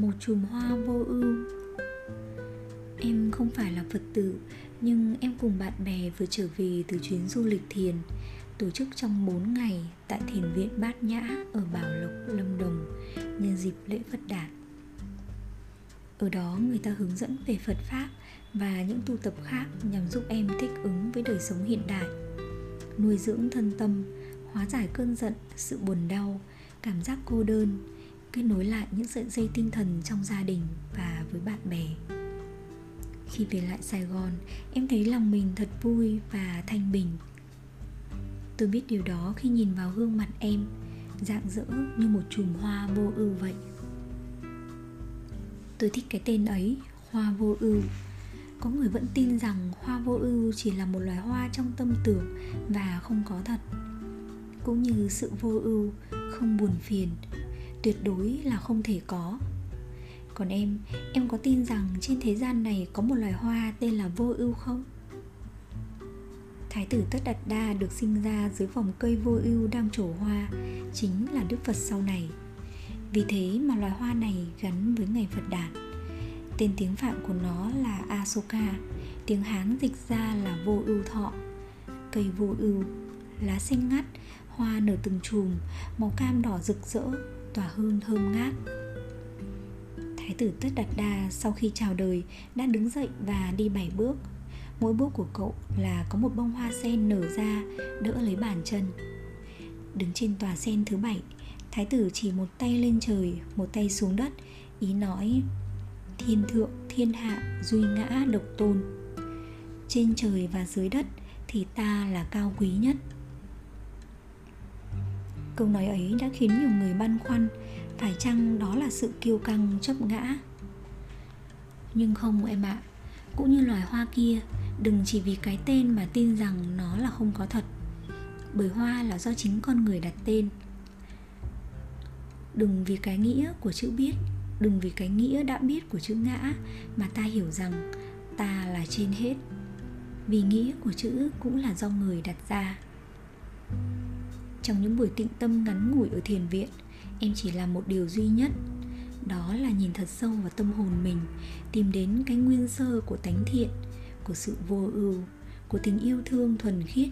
một chùm hoa vô ưu. Em không phải là Phật tử Nhưng em cùng bạn bè vừa trở về từ chuyến du lịch thiền Tổ chức trong 4 ngày tại thiền viện Bát Nhã ở Bảo Lộc, Lâm Đồng Nhân dịp lễ Phật Đản. Ở đó người ta hướng dẫn về Phật Pháp và những tu tập khác nhằm giúp em thích ứng với đời sống hiện đại nuôi dưỡng thân tâm hóa giải cơn giận sự buồn đau cảm giác cô đơn kết nối lại những sợi dây tinh thần trong gia đình và với bạn bè. Khi về lại sài gòn, em thấy lòng mình thật vui và thanh bình. Tôi biết điều đó khi nhìn vào gương mặt em, rạng rỡ như một chùm hoa vô ưu vậy. Tôi thích cái tên ấy, hoa vô ưu. Có người vẫn tin rằng hoa vô ưu chỉ là một loài hoa trong tâm tưởng và không có thật. Cũng như sự vô ưu, không buồn phiền tuyệt đối là không thể có còn em em có tin rằng trên thế gian này có một loài hoa tên là vô ưu không Thái tử Tất Đạt Đa được sinh ra dưới vòng cây vô ưu đang trổ hoa chính là Đức Phật sau này. Vì thế mà loài hoa này gắn với ngày Phật đản. Tên tiếng Phạn của nó là Asoka, tiếng Hán dịch ra là vô ưu thọ. Cây vô ưu, lá xanh ngắt, hoa nở từng chùm, màu cam đỏ rực rỡ, tỏa hương thơm ngát. Thái tử Tất Đạt Đa sau khi chào đời đã đứng dậy và đi bảy bước. Mỗi bước của cậu là có một bông hoa sen nở ra đỡ lấy bàn chân. Đứng trên tòa sen thứ bảy, Thái tử chỉ một tay lên trời, một tay xuống đất, ý nói thiên thượng thiên hạ duy ngã độc tôn trên trời và dưới đất thì ta là cao quý nhất câu nói ấy đã khiến nhiều người băn khoăn, phải chăng đó là sự kiêu căng, chấp ngã? Nhưng không em ạ, cũng như loài hoa kia, đừng chỉ vì cái tên mà tin rằng nó là không có thật, bởi hoa là do chính con người đặt tên. Đừng vì cái nghĩa của chữ biết, đừng vì cái nghĩa đã biết của chữ ngã mà ta hiểu rằng ta là trên hết, vì nghĩa của chữ cũng là do người đặt ra trong những buổi tịnh tâm ngắn ngủi ở thiền viện. Em chỉ làm một điều duy nhất, đó là nhìn thật sâu vào tâm hồn mình, tìm đến cái nguyên sơ của tánh thiện, của sự vô ưu, của tình yêu thương thuần khiết.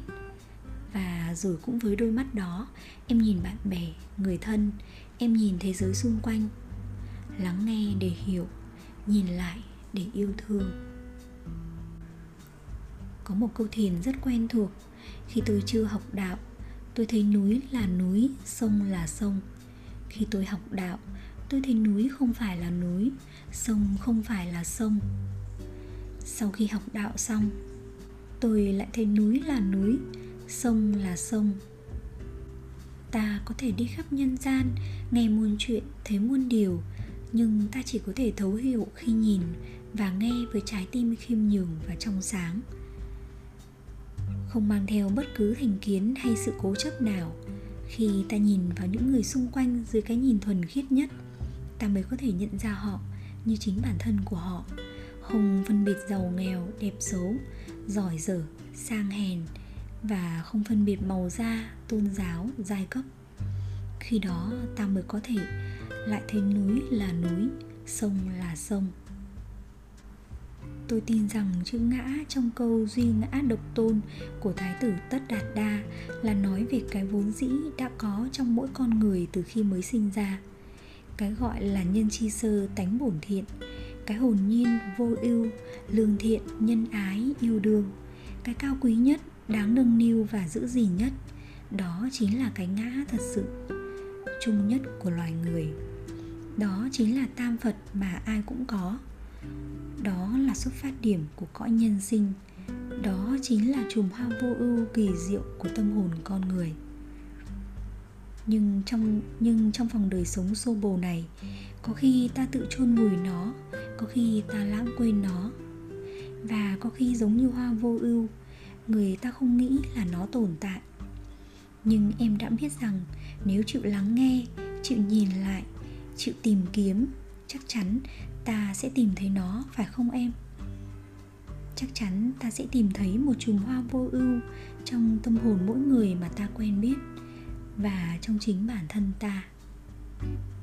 Và rồi cũng với đôi mắt đó, em nhìn bạn bè, người thân, em nhìn thế giới xung quanh, lắng nghe để hiểu, nhìn lại để yêu thương. Có một câu thiền rất quen thuộc, khi tôi chưa học đạo tôi thấy núi là núi, sông là sông. Khi tôi học đạo, tôi thấy núi không phải là núi, sông không phải là sông. Sau khi học đạo xong, tôi lại thấy núi là núi, sông là sông. Ta có thể đi khắp nhân gian, nghe muôn chuyện, thấy muôn điều, nhưng ta chỉ có thể thấu hiểu khi nhìn và nghe với trái tim khiêm nhường và trong sáng không mang theo bất cứ thành kiến hay sự cố chấp nào. Khi ta nhìn vào những người xung quanh dưới cái nhìn thuần khiết nhất, ta mới có thể nhận ra họ như chính bản thân của họ. Không phân biệt giàu nghèo, đẹp xấu, giỏi dở, sang hèn và không phân biệt màu da, tôn giáo, giai cấp. Khi đó, ta mới có thể lại thấy núi là núi, sông là sông tôi tin rằng chữ ngã trong câu duy ngã độc tôn của thái tử tất đạt đa là nói về cái vốn dĩ đã có trong mỗi con người từ khi mới sinh ra. Cái gọi là nhân chi sơ tánh bổn thiện, cái hồn nhiên vô ưu, lương thiện, nhân ái, yêu đương. Cái cao quý nhất, đáng nâng niu và giữ gìn nhất, đó chính là cái ngã thật sự, chung nhất của loài người. Đó chính là tam phật mà ai cũng có đó là xuất phát điểm của cõi nhân sinh. Đó chính là chùm hoa vô ưu kỳ diệu của tâm hồn con người. Nhưng trong nhưng trong phòng đời sống xô bồ này, có khi ta tự chôn vùi nó, có khi ta lãng quên nó. Và có khi giống như hoa vô ưu, người ta không nghĩ là nó tồn tại. Nhưng em đã biết rằng nếu chịu lắng nghe, chịu nhìn lại, chịu tìm kiếm chắc chắn ta sẽ tìm thấy nó, phải không em? Chắc chắn ta sẽ tìm thấy một chùm hoa vô ưu trong tâm hồn mỗi người mà ta quen biết và trong chính bản thân ta. thank you